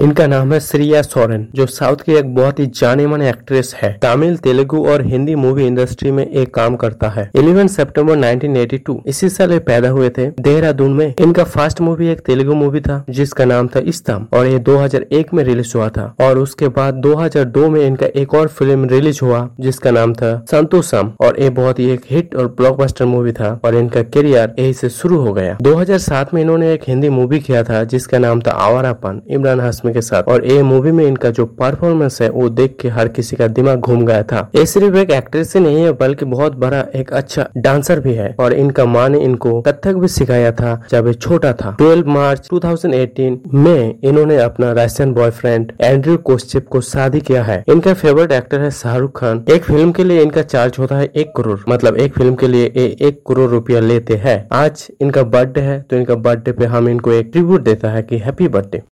इनका नाम है श्रिया सोरेन, जो साउथ की एक बहुत ही जाने माने एक्ट्रेस है। तमिल, तेलुगु और हिंदी मूवी इंडस्ट्री में एक काम करता है। 11 सितंबर 1982 इसी साल पैदा हुए थे। देहरादून में इनका फ़र्स्ट मूवी एक तेलुगु मूवी था, जिसका नाम था इस्तम, और ये 2001 में रिलीज़ हुआ था। और उसके बाद 2002 में इनका एक और फ़िल्म रिलीज़ हुआ, जिसका नाम था संतोषम और ये बहुत ही एक हिट और ब्लॉकबस्टर मूवी था, और इनका करियर यही से शुरू हो गया। दो हज़ार सात में इन्होंने एक हिंदी मूवी किया था, जिसका नाम था आवारापन, इमरान हाशमी के साथ। और ये मूवी में इनका जो परफॉर्मेंस है वो देख के हर किसी का दिमाग घूम गया था। ये सिर्फ़ एक एक्ट्रेस ही नहीं है बल्कि बहुत बड़ा एक अच्छा डांसर भी है। और इनका माँ ने इनको कथक भी सिखाया था जब ये छोटा था। 12 मार्च 2018 में इन्होंने अपना रशियन बॉयफ्रेंड एंड्रयू कोस्टिप को शादी किया है। इनका फेवरेट एक्टर है शाहरुख खान। एक फ़िल्म के लिए इनका चार्ज होता है एक करोड़ मतलब एक फ़िल्म के लिए ए, एक करोड़ रुपया लेते हैं। आज इनका बर्थडे है तो इनका बर्थडे पे हम इनको एक ट्रिब्यूट देता है कि हैप्पी बर्थडे